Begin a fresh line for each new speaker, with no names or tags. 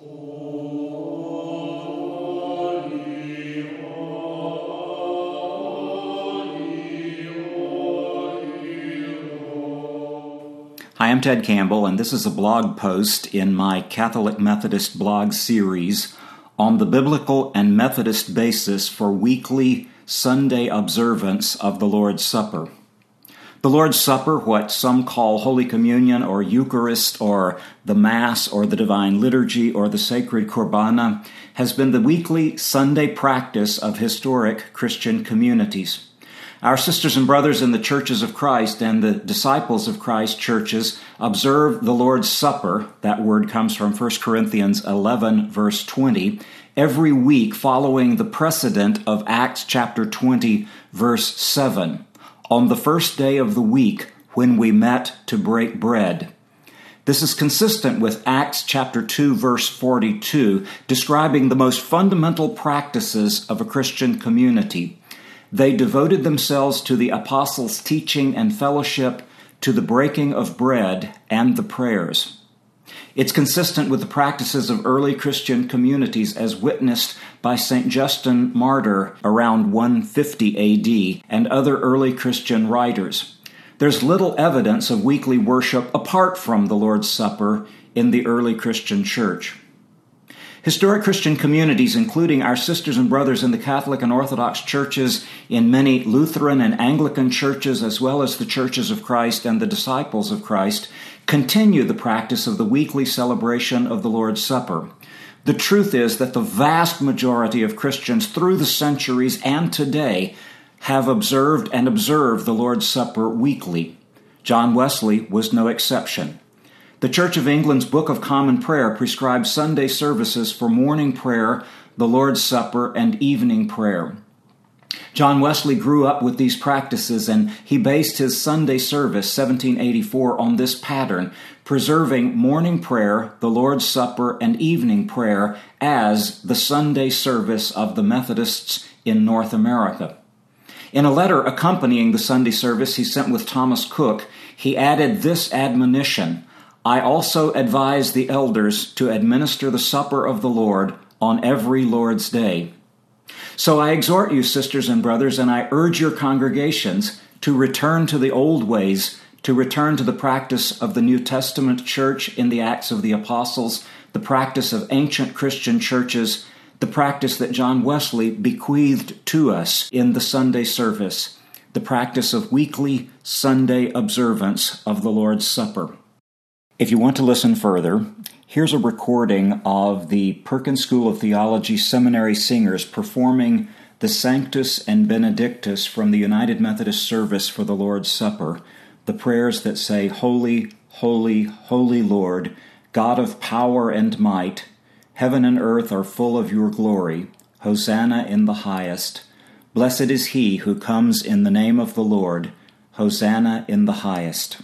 Hi, I'm Ted Campbell, and this is a blog post in my Catholic Methodist blog series on the biblical and Methodist basis for weekly Sunday observance of the Lord's Supper. The Lord's Supper, what some call Holy Communion or Eucharist or the Mass or the Divine Liturgy or the Sacred Kurbana, has been the weekly Sunday practice of historic Christian communities. Our sisters and brothers in the churches of Christ and the disciples of Christ churches observe the Lord's Supper, that word comes from 1 Corinthians 11, verse 20, every week following the precedent of Acts chapter 20, verse 7, on the first day of the week when we met to break bread. This is consistent with Acts chapter 2 verse 42 describing the most fundamental practices of a Christian community. They devoted themselves to the apostles' teaching and fellowship, to the breaking of bread, and the prayers. It's consistent with the practices of early Christian communities as witnessed by St. Justin Martyr around 150 AD and other early Christian writers. There's little evidence of weekly worship apart from the Lord's Supper in the early Christian church. Historic Christian communities, including our sisters and brothers in the Catholic and Orthodox churches, in many Lutheran and Anglican churches, as well as the churches of Christ and the disciples of Christ, continue the practice of the weekly celebration of the Lord's Supper. The truth is that the vast majority of Christians through the centuries and today have observed and observe the Lord's Supper weekly. John Wesley was no exception. The Church of England's Book of Common Prayer prescribes Sunday services for morning prayer, the Lord's Supper, and evening prayer. John Wesley grew up with these practices and he based his Sunday service, 1784, on this pattern, preserving morning prayer, the Lord's Supper, and evening prayer as the Sunday service of the Methodists in North America. In a letter accompanying the Sunday service he sent with Thomas Coke, he added this admonition I also advise the elders to administer the supper of the Lord on every Lord's day. So I exhort you, sisters and brothers, and I urge your congregations to return to the old ways, to return to the practice of the New Testament church in the Acts of the Apostles, the practice of ancient Christian churches, the practice that John Wesley bequeathed to us in the Sunday service, the practice of weekly Sunday observance of the Lord's Supper. If you want to listen further, here's a recording of the Perkins School of Theology seminary singers performing the Sanctus and Benedictus from the United Methodist Service for the Lord's Supper, the prayers that say, Holy, Holy, Holy Lord, God of power and might, heaven and earth are full of your glory. Hosanna in the highest. Blessed is he who comes in the name of the Lord. Hosanna in the highest.